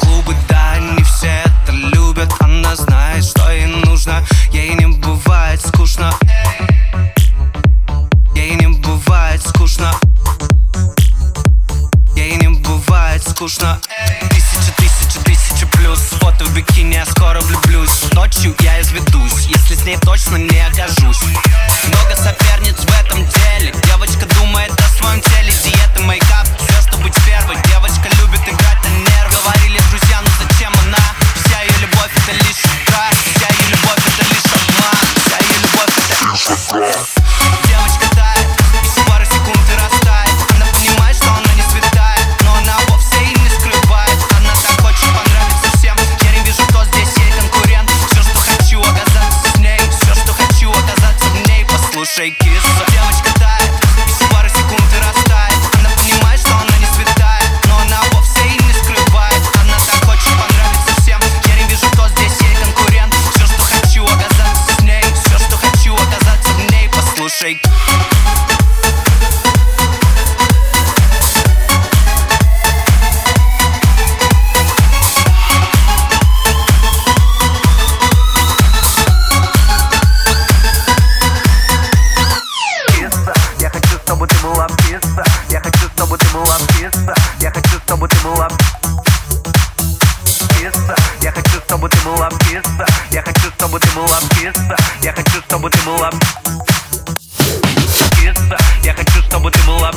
клубы, да, не все это любят. Она знает, что ей нужно, ей не бывает скучно. Ей не бывает скучно. Ей не бывает скучно. Тысяча, тысяча, тысяча плюс. Фото в бикини, я скоро влюблюсь. Ночью я изведусь, если с ней точно не окажусь. Много соперниц в этом деле. Девочка думает о своем теле, диета shake. чтобы ты была Я хочу, чтобы ты была чтобы ты была